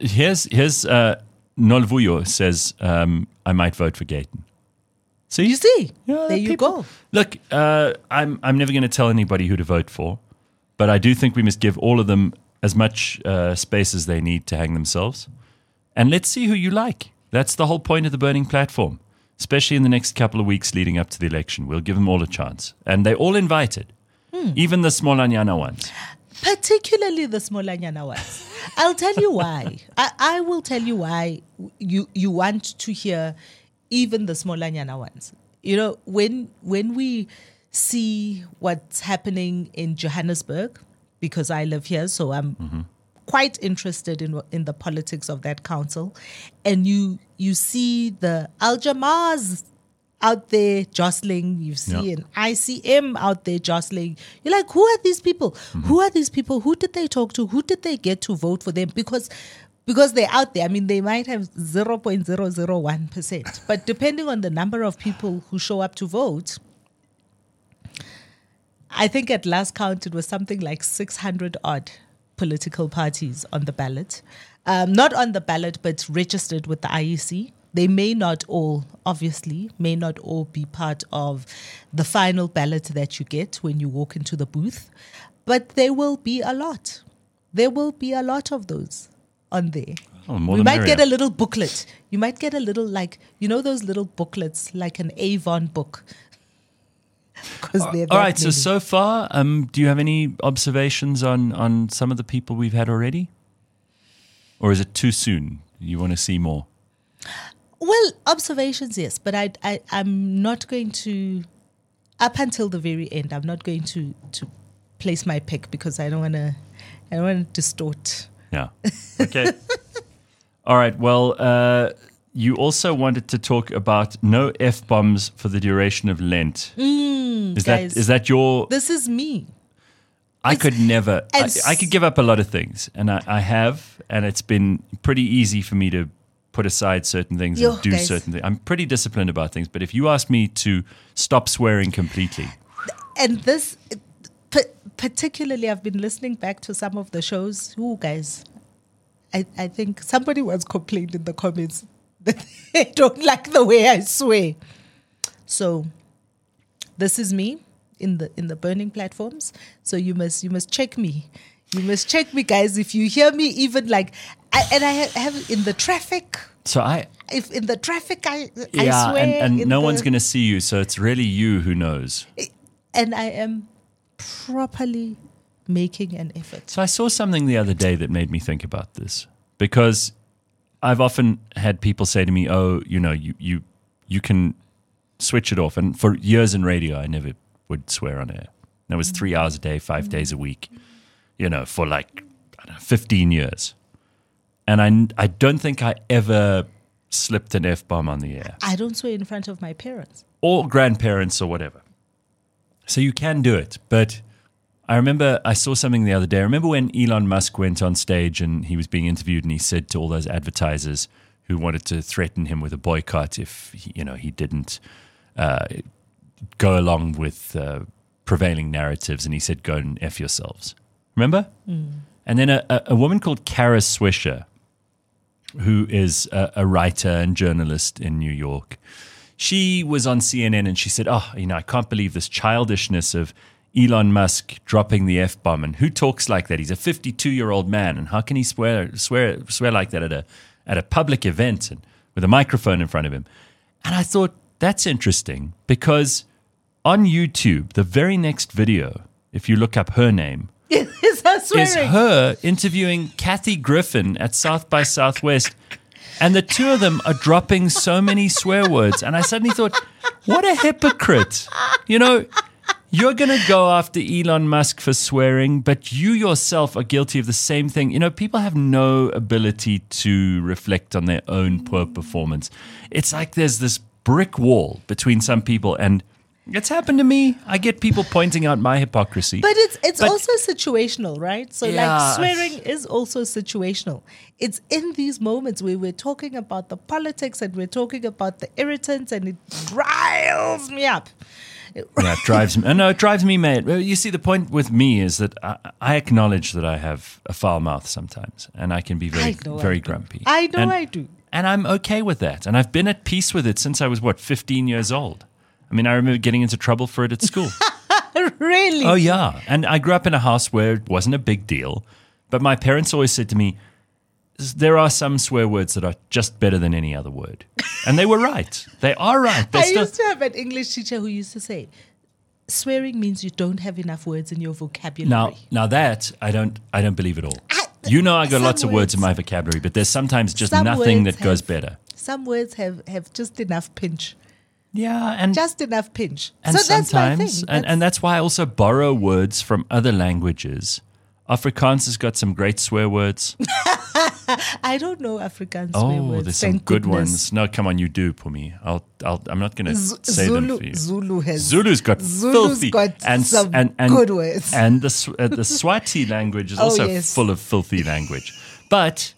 here's here's uh, Nolvuyo says um, I might vote for Gayton. See, you see, Yeah, there you people- go. Look, uh, I'm I'm never going to tell anybody who to vote for, but I do think we must give all of them as much uh, space as they need to hang themselves, and let's see who you like. That's the whole point of the burning platform, especially in the next couple of weeks leading up to the election. We'll give them all a chance, and they're all invited, even the Smallanyana ones. particularly the Smallanyana ones. I'll tell you why. I, I will tell you why you you want to hear even the Smallanyana ones. You know, when when we see what's happening in Johannesburg, because I live here, so I'm mm-hmm. quite interested in what- in the politics of that council, and you you see the Al Jama-ah out there jostling. You see Yeah. an ICM out there jostling. You're like, who are these people? Mm-hmm. Who are these people? Who did they talk to? Who did they get to vote for them? Because because they're out there. I mean, they might have 0.001%. But depending on the number of people who show up to vote, I think at last count it was something like 600 odd political parties on the ballot. Um, not on the ballot, but registered with the IEC. They may not all, obviously, may not all be part of the final ballot that you get when you walk into the booth, but there will be a lot. There will be a lot of those on there. Oh, we might get a little booklet. You might get a little, like, you know, those little booklets, like an Avon book. Because they're All right. So so far, um, do you have any observations on on some of the people we've had already, or is it too soon? You want to see more? Well, observations, yes, but I, I, I'm not going to, up until the very end, I'm not going to to place my pick because I don't want to, I don't want to distort. Yeah. Okay. All right. Well, uh, you also wanted to talk about no f bombs for the duration of Lent. is that guys. is that your? This is me. I could never. I, I could give up a lot of things, and I, I have, and it's been pretty easy for me to put aside certain things Yo, and do guys. certain things. I'm pretty disciplined about things, but if you ask me to stop swearing completely, And this, particularly, I've been listening back to some of the shows. Ooh, guys, I, I think somebody was complained in the comments that they don't like the way I swear. So, this is me in the in the burning platforms. So you must you must check me. You must check me, guys. If you hear me, even like, I, and I ha- have in the traffic. so I If in the traffic, I I yeah, swear, and, and no the- one's going to see you, so it's really you who knows. and I am properly making an effort. So I saw something the other day that made me think about this because I've often had people say to me, "Oh, you know, you you you can switch it off." And for years in radio, I never would swear on air. That was three hours a day, five days a week. You know, for like I don't know, fifteen years, and I I don't think I ever slipped an F bomb on the air, I don't swear in front of my parents. or grandparents, or whatever. So you can do it. But I remember I saw something the other day. I remember when Elon Musk went on stage and he was being interviewed and he said to all those advertisers who wanted to threaten him with a boycott if he, you know he didn't uh, go along with uh, prevailing narratives, and he said, "Go and f yourselves." Remember? And then a, a, a woman called Kara Swisher, who is a, a writer and journalist in New York, she was on CNN and she said, "Oh, you know, I can't believe this childishness of." Elon Musk dropping the f bomb, and who talks like that? He's a 52 year old man, and how can he swear swear swear like that at a at a public event and with a microphone in front of him? And I thought that's interesting because on YouTube, the very next video, if you look up her name, Is that is her interviewing Kathy Griffin at South by Southwest. And the two of them are dropping so many swear words. And I suddenly thought, what a hypocrite. You know, you're going to go after Elon Musk for swearing, but you yourself are guilty of the same thing. You know, people have no ability to reflect on their own poor performance. It's like there's this brick wall between some people, and it's happened to me. I get people pointing out my hypocrisy. But it's it's But- also situational, right? So Yeah. like swearing is also situational. It's in these moments where we're talking about the politics and we're talking about the irritants and it riles me up. Yeah, it drives me. No, it drives me mad. You see, the point with me is that I, I acknowledge that I have a foul mouth sometimes, and I can be very, I I very do. grumpy. I know and, I do. and I'm okay with that. And I've been at peace with it since I was what 15 years old. I mean, I remember getting into trouble for it at school. really? oh yeah, and I grew up in a house where it wasn't a big deal, but my parents always said to me, "There are some swear words that are just better than any other word," and they were right. They are right. They I still- used to have an English teacher who used to say, swearing means you don't have enough words in your vocabulary. Now, now that I don't, I don't believe at all. I- You know, I got lots of words in my vocabulary, but there's sometimes just Some nothing words that goes better. Some words have, have just enough pinch. Yeah, and Just enough pinch. and so that's my sometimes, thing. and, and that's why I also borrow words from other languages. Afrikaans has got some great swear words. I don't know Afrikaans swear Oh, words. there's some good goodness. ones. No, come on, you do, Phumi. I'll, I'll, I'm not going to Z- say them for you. Zulu has Zulu's got Zulu's filthy got and, some and, and, good words. And the uh, the Swati language is Oh, also yes. full of filthy language. But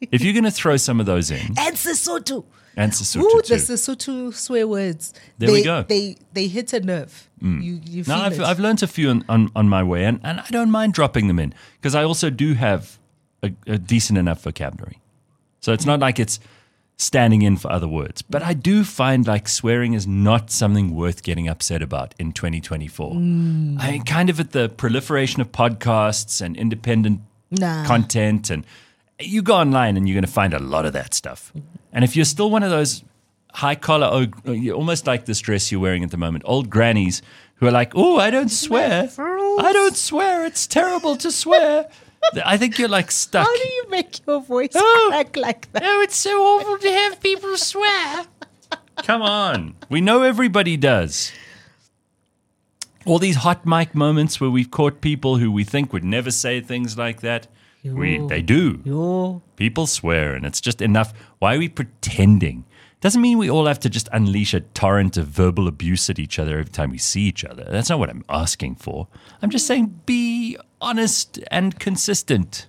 if you're going to throw some of those in, and Sesotho. And Sesotho Ooh, the Sesotho swear words. There they, we go. Mm. They they hit a nerve. You you feel No, I've, it. I've learned a few on, on, on my way, and, and I don't mind dropping them in because I also do have a, a decent enough vocabulary. So it's not like it's standing in for other words. But I do find like swearing is not something worth getting upset about in 2024. I mean, kind of at the proliferation of podcasts and independent Nah. content, and you go online and you're going to find a lot of that stuff. And if you're still one of those high collar, oh, you're almost like this dress you're wearing at the moment, old grannies who are like, oh, I don't swear. I don't swear. It's terrible to swear. I think you're like stuck. How do you make your voice Oh. crack like that? Oh, it's so awful to have people swear. Come on. We know everybody does. All these hot mic moments where we've caught people who we think would never say things like that. We, they do. Yo. People swear, and it's just enough. Why are we pretending? Doesn't mean we all have to just unleash a torrent of verbal abuse at each other every time we see each other. That's not what I'm asking for. I'm just saying be honest and consistent.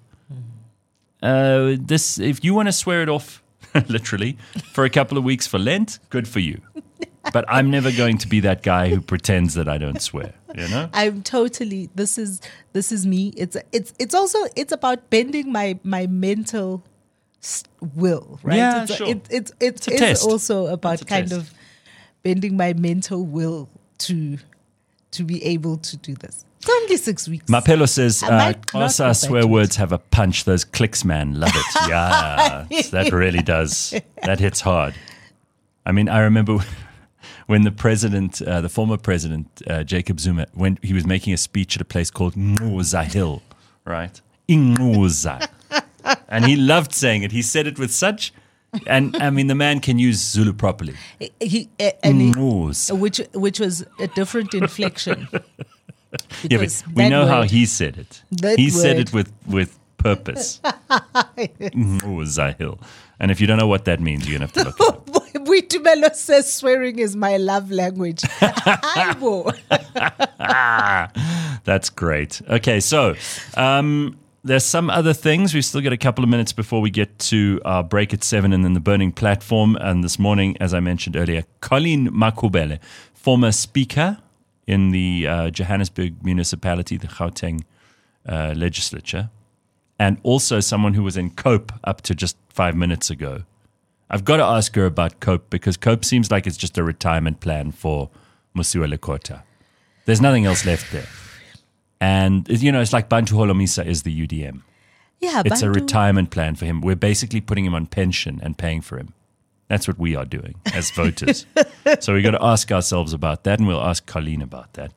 Uh, this, if you want to swear it off, literally, for a couple of weeks for Lent, good for you. But I'm never going to be that guy who pretends that I don't swear. You know? I'm totally this is this is me. It's it's it's also it's about bending my my mental will, right? Yeah, it's, sure. it, it's it's a it's test. also about It's a kind test. of bending my mental will to to be able to do this. It's only six weeks. Mapelo says, I uh, might also swear words have a punch. Those clicks, man. Love it. Yeah, that really does. That hits hard. I mean, I remember when the president, uh, the former president, uh, Jacob Zuma, when he was making a speech at a place called Nguza Hill, right? In Nguza. And he loved saying it. He said it with such, and I mean, the man can use Zulu properly. he, uh, he, which which was a different inflection. Yeah, but we know how he said it. He said it with with purpose. Zahil. And if you don't know what that means, you're going to have to look it up. Buitumelo says swearing is my love language. That's great. Okay, so um, there's some other things. We've still got a couple of minutes before we get to our break at seven and then the burning platform. And this morning, as I mentioned earlier, Colleen Makhubele, former speaker in the uh, Johannesburg municipality, the Gauteng uh, legislature, and also someone who was in COPE up to just five minutes ago. I've got to ask her about COPE because COPE seems like it's just a retirement plan for Mosiuoa Lekota. There's nothing else left there. And, you know, it's like Bantu Holomisa is the UDM. Yeah, It's a retirement plan for him. We're basically putting him on pension and paying for him. That's what we are doing as voters. so we've got to ask ourselves about that, and we'll ask Colleen about that.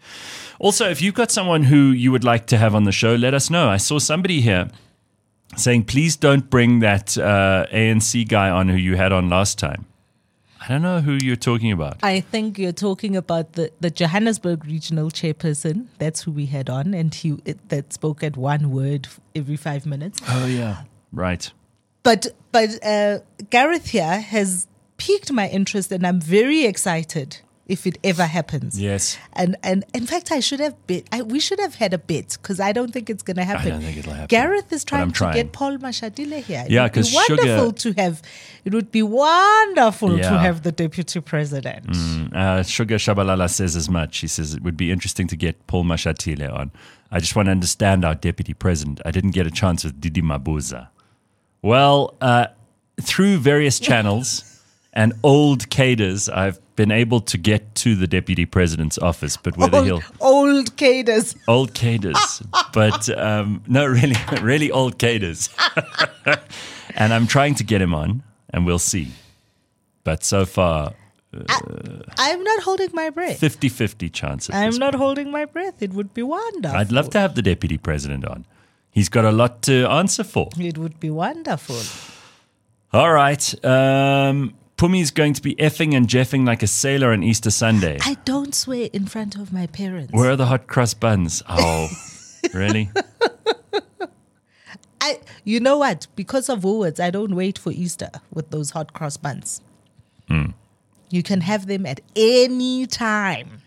Also, if you've got someone who you would like to have on the show, let us know. I saw somebody here saying, please don't bring that uh, ANC guy on who you had on last time. I don't know who you're talking about. I think you're talking about the, the Johannesburg regional chairperson. That's who we had on, and he it, that spoke at one word every five minutes. Oh, yeah. Right. But but uh, Gareth here has piqued my interest, and I'm very excited if it ever happens. Yes. And and in fact, I should have bet. I, we should have had a bet because I don't think it's going to happen. I don't think it'll happen. Gareth is But trying to get Paul Mashatile here. It Yeah, would be 'cause Sugar- wonderful to have. It would be wonderful Yeah. to have the deputy president. Uh, Sugar Shabalala says as much. He says it would be interesting to get Paul Mashatile on. I just want to understand our deputy president. I didn't get a chance with DD Mabuza. Well, uh, through various channels and old cadres, I've been able to get to the deputy president's office, but whether he'll Old, old cadres. old cadres, but um, no, really, really old cadres. and I'm trying to get him on, and we'll see. But so far, I'm not holding my breath. 50 50 chance. I'm not holding my breath. It would be wonderful. I'd love to have the deputy president on. He's got a lot to answer for. It would be wonderful. All right. Um, Phumi's going to be effing and jeffing like a sailor on Easter Sunday. I don't swear in front of my parents. Where are the hot crust buns? Oh, really? I, you know what? Because of Woolworths, I don't wait for Easter with those hot cross buns. Hmm. You can have them at any time.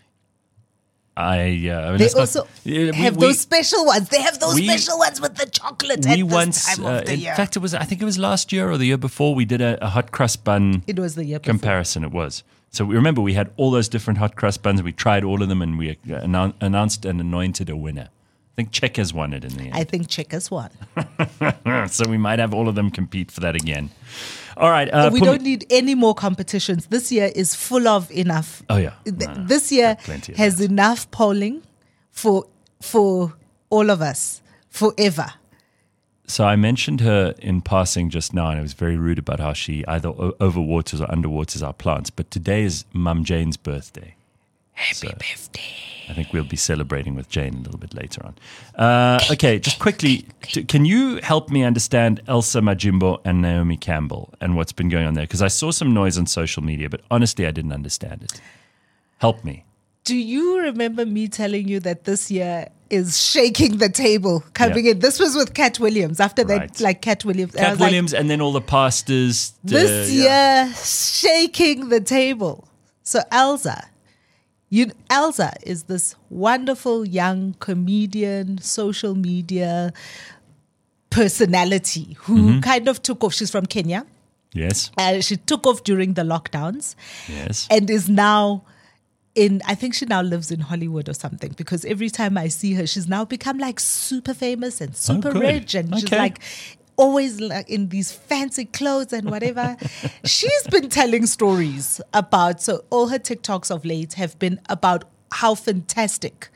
I, uh, I mean, They not- also Yeah, we- have we- those special ones. They have those we- special ones with the chocolate we once, uh, in year. fact, it was, I think it was last year or the year before, we did a, a hot crust bun it was the year before. comparison. It was. So we remember we had all those different hot crust buns. We tried all of them and we uh, annou- announced and anointed a winner. I think Checkers won it in the end. I think Checkers won. so we might have all of them compete for that again. All right. Uh, we don't need any more competitions. This year is full of enough. Oh, yeah. No, no. This year has that. enough polling for for all of us forever. So I mentioned her in passing just now, and I was very rude about how she either overwaters or underwaters our plants. But today is Mum Jane's birthday. Happy birthday. I think we'll be celebrating with Jane a little bit later on. Uh, okay, just quickly, t- can you help me understand Elsa Majimbo and Naomi Campbell and what's been going on there? Because I saw some noise on social media, but honestly, I didn't understand it. Help me. Do you remember me telling you that this year is shaking the table coming Yeah. in? This was with Katt Williams. After that, like Katt Williams. I Cat was like, Williams and then all the pastors. uh, this yeah. year shaking the table. So Elsa, you Elsa is this wonderful young comedian, social media personality who Mm-hmm. kind of took off. She's from Kenya. Yes, Uh, she took off during the lockdowns yes. and is now in I think she now lives in Hollywood or something because every time I see her she's now become like super famous and super Oh, rich and she's like always like in these fancy clothes and whatever. She's been telling stories about so all her TikToks of late have been about how fantastic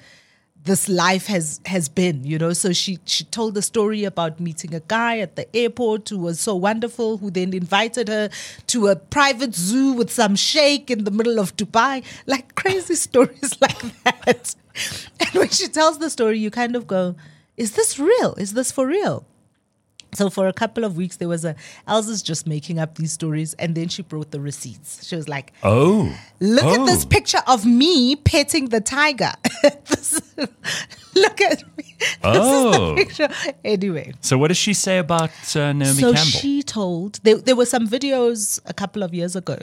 this life has has been you know? So she she told the story about meeting a guy at the airport who was so wonderful who then invited her to a private zoo with some sheikh in the middle of dubai. Like crazy stories like that. And when she tells the story you kind of go is this real? Is this for real So for a couple of weeks, there was a Elsa's just making up these stories, and then she brought the receipts. She was like, Oh. "Look at this Oh. picture of me petting the tiger. This- look at me. This Oh. is the picture." Anyway, So what does she say about uh, Naomi so Campbell? she told there, there were some videos a couple of years ago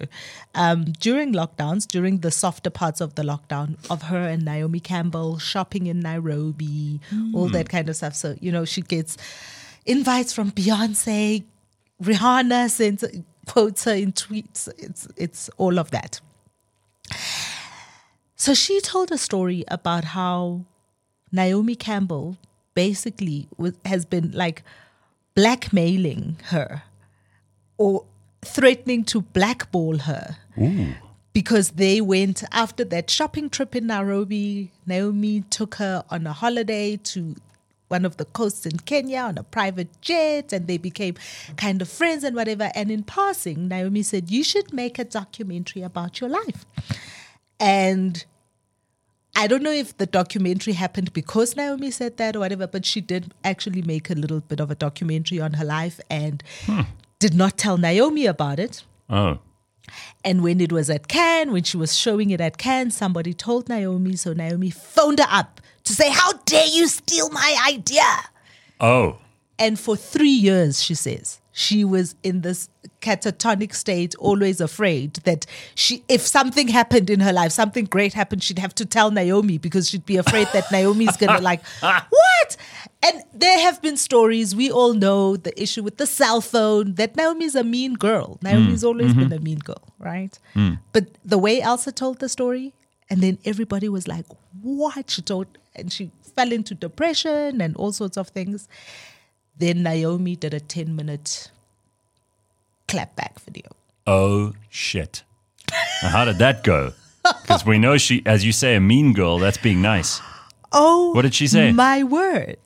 um, during lockdowns, during the softer parts of the lockdown, of her and Naomi Campbell shopping in Nairobi, all Hmm. that kind of stuff. So you know she gets invites from Beyonce, Rihanna sends quotes her in tweets. It's it's all of that. So she told a story about how Naomi Campbell basically was, has been like blackmailing her or threatening to blackball her because they went after that shopping trip in Nairobi. Naomi took her on a holiday to one of the coasts in Kenya on a private jet and they became kind of friends and whatever. And in passing, Naomi said, You should make a documentary about your life. And I don't know if the documentary happened because Naomi said that or whatever, but she did actually make a little bit of a documentary on her life and hmm. did not tell Naomi about it. oh. And when it was at Cannes, when she was showing it at Cannes, somebody told Naomi, so Naomi phoned her up to say, How dare you steal my idea? Oh. And for three years, she says, she was in this catatonic state, always afraid that she, if something happened in her life, something great happened, she'd have to tell Naomi because she'd be afraid that Naomi's gonna like, what? And there have been stories. We all know the issue with the cell phone. That Naomi's a mean girl. Mm, Naomi's always mm-hmm. been a mean girl, right? Mm. But the way Elsa told the story, and then everybody was like, "What?" She told, and she fell into depression and all sorts of things. Then Naomi did a 10 minute clapback video. Oh shit. Now, how did that go? Because we know she, as you say, a mean girl. That's being nice. Oh, What did she say? My word.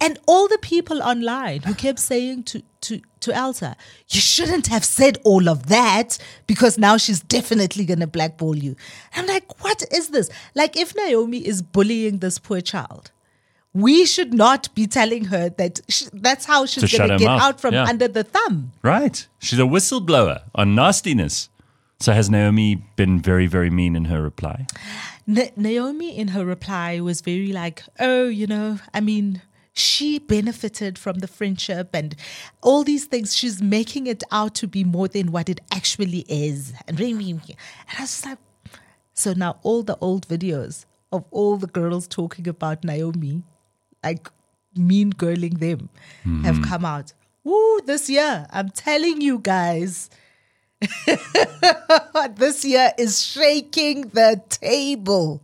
And all the people online who kept saying to, to, to Elsa, you shouldn't have said all of that because now she's definitely going to blackball you. I'm like, what is this? Like, if Naomi is bullying this poor child, we should not be telling her that sh that's how she's going to get out from yeah. under the thumb. Right. She's a whistleblower on nastiness. So has Naomi been very, very mean in her reply? Na- Naomi, in her reply, was very like, oh, you know, I mean, she benefited from the friendship and all these things. She's making it out to be more than what it actually is. And I was just like, so now all the old videos of all the girls talking about Naomi, like mean girling them, have hmm. come out. Woo, this year, I'm telling you guys. this year is shaking the table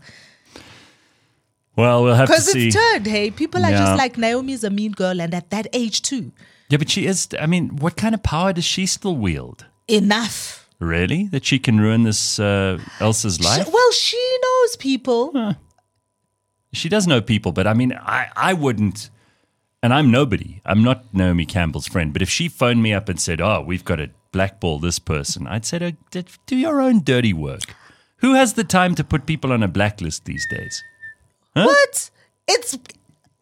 Well, we'll have to see. because it's turned. Hey, people are Yeah. just like Naomi's a mean girl, and at that age too, Yeah, but she is. I mean, what kind of power does she still wield? enough. Really? That she can ruin this uh, Elsa's She- life? well, she knows people. She does know people, but I mean, I, I wouldn't. And I'm nobody. I'm not Naomi Campbell's friend. But if she phoned me up and said, "Oh, we've got to blackball this person," I'd say, to her, "Do your own dirty work." Who has the time to put people on a blacklist these days? What? It's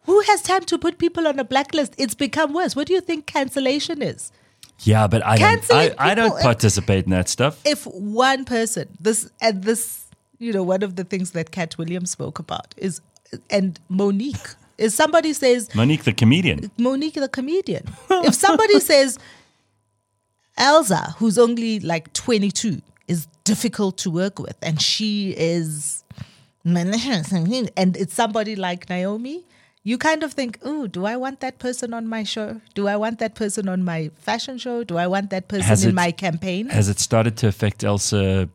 who has time to put people on a blacklist? It's become worse. What do you think cancellation is? Yeah, but I don't. I, I don't participate in that stuff. If one person, this and this, you know, one of the things that Katt Williams spoke about is, and Mo'Nique is somebody says Mo'Nique, the comedian. Mo'Nique the comedian. if somebody says Elsa, who's only like 22, is difficult to work with, and she is and it's somebody like Naomi, you kind of think, oh, do I want that person on my show? Do I want that person on my fashion show? Do I want that person Has in it- my campaign? Has it started to affect Elsa?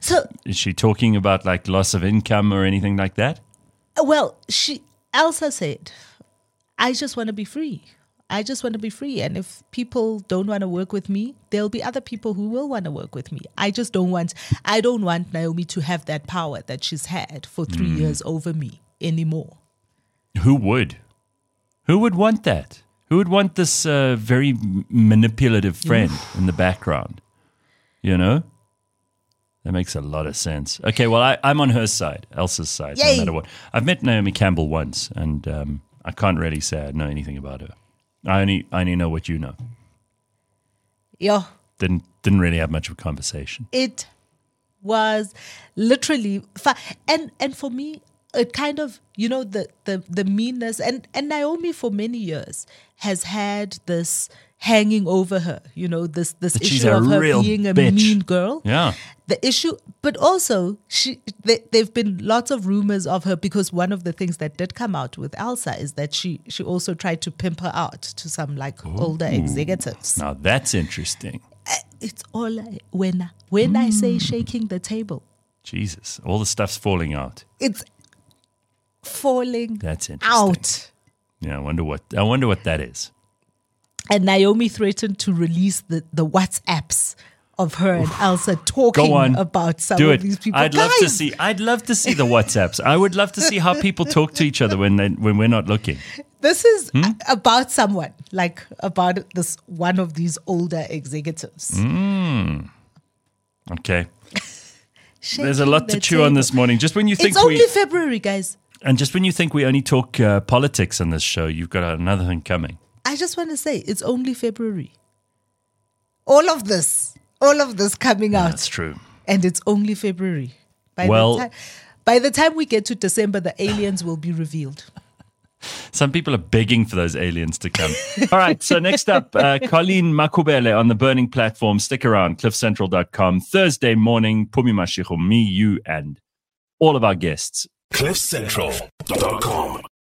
So, Is she talking about like loss of income or anything like that? well, she Elsa said, I just want to be free. I just want to be free. And if people don't want to work with me, there'll be other people who will want to work with me. I just don't want I don't want Naomi to have that power that she's had for three years over me anymore. Who would? Who would want that? Who would want this uh, very manipulative friend in the background? You know? That makes a lot of sense. Okay, well, I, I'm on her side, Elsa's side, Yay. no matter what. I've met Naomi Campbell once, and um, I can't really say I know anything about her. I only I only know what you know. Yo, Didn't didn't really have much of a conversation. it was literally fa- and and for me it kind of you know the the the meanness and and Naomi for many years has had this hanging over her you know this this That issue of her being a bitch. mean girl Yeah. The issue but also she there, there've been lots of rumors of her because one of the things that did come out with Elsa is that she she also tried to pimp her out to some like older executives Now that's interesting. it's all I- when I- when I Mm. say shaking the table Jesus, all the stuff's falling out. it's falling That's interesting. out. Yeah, I wonder what I wonder what that is. And Naomi threatened to release the, the WhatsApps of her and Elsa talking about some do of it. these people. I'd love to see. I'd love to see the WhatsApps. I would love to see how people talk to each other when they when we're not looking. This is Hmm? about someone, like about this one of these older executives. Hmm. Okay, there's a lot to chew on this morning. Just when you think It's only we February, guys. and just when you think we only talk uh, politics on this show, you've got another thing coming. I just want to say it's only February. All of this, all of this coming out. That's true. and it's only February. By Well- the time, by the time we get to December, the aliens will be revealed. Some people are begging for those aliens to come. All right. So next up, uh, Colleen Makhubele on the Burning Platform. Stick around, cliffcentral.com. Thursday morning, Phumi Mashigo, me, you, and all of our guests. CliffCentral.com.